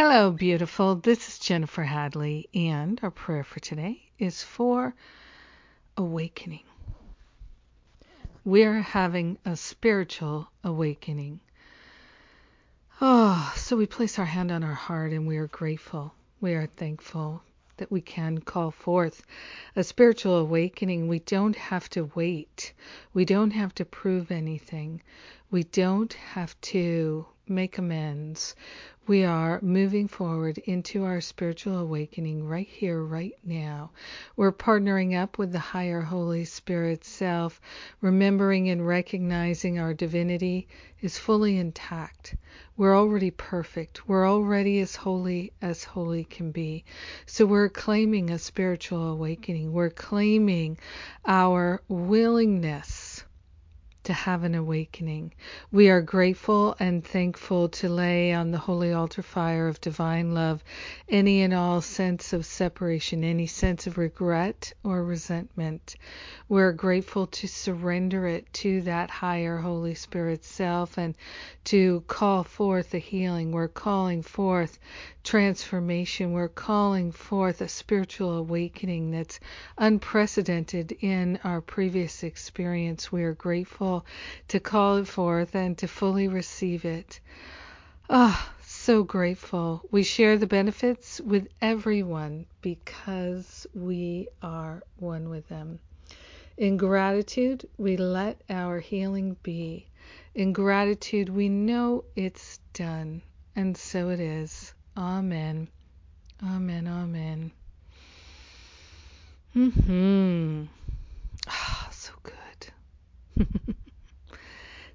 Hello, beautiful. This is Jennifer Hadley, and our prayer for today is for awakening. We're having a spiritual awakening. Oh, so we place our hand on our heart and we are grateful. We are thankful that we can call forth a spiritual awakening. We don't have to wait. We don't have to prove anything. We don't have to make amends. We are moving forward into our spiritual awakening right here, right now. We're partnering up with the higher Holy Spirit self, remembering and recognizing our divinity is fully intact. We're already perfect. We're already as holy as holy can be. So we're claiming a spiritual awakening. We're claiming our willingness to have an awakening. We are grateful and thankful to lay on the holy altar fire of divine love any and all sense of separation, any sense of regret or resentment. We're grateful to surrender it to that higher Holy Spirit self and to call forth the healing. We're calling forth transformation. We're calling forth a spiritual awakening that's unprecedented in our previous experience. We are grateful to call it forth and to fully receive it. Ah, oh, so grateful. We share the benefits with everyone because we are one with them. In gratitude, we let our healing be. In gratitude, we know it's done, and so it is. Amen. Amen. Amen. Hmm. Ah, so good.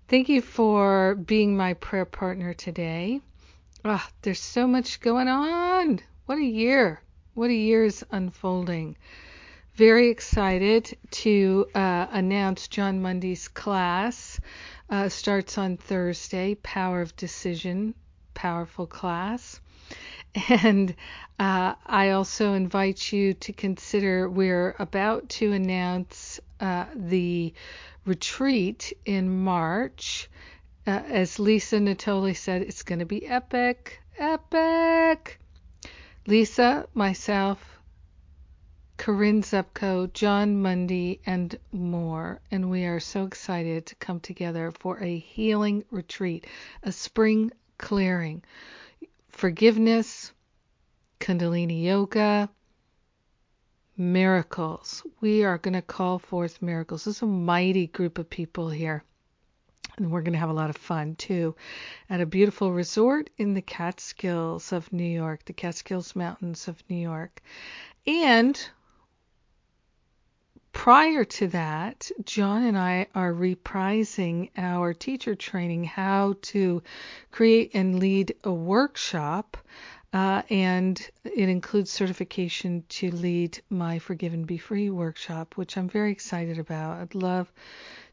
Thank you for being my prayer partner today. Ah, there's so much going on. What a year. What a year is unfolding. Very excited to uh, announce Jon Mundy's class. Uh, starts on Thursday. Power of Decision. Powerful class. And uh, I also invite you to consider we're about to announce uh, the retreat in March. Uh, as Lisa Natoli said, it's going to be epic, epic. Lisa, myself, Corinne Zupko, Jon Mundy, and more. And we are so excited to come together for a healing retreat, a spring clearing forgiveness, Kundalini Yoga, miracles. We are going to call forth miracles. This is a mighty group of people here. And we're going to have a lot of fun too at a beautiful resort in the Catskills of New York, the Catskills Mountains of New York. And prior to that, Jon and I are reprising our teacher training, how to create and lead a workshop. Uh, and it includes certification to lead my Forgive and Be Free workshop, which I'm very excited about. I'd love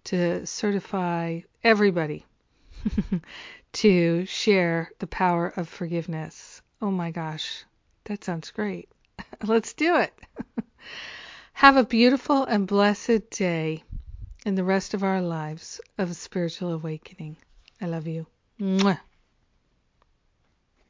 to certify everybody to share the power of forgiveness. Oh my gosh, that sounds great. Let's do it. Have a beautiful and blessed day in the rest of our lives of spiritual awakening. I love you. Mwah.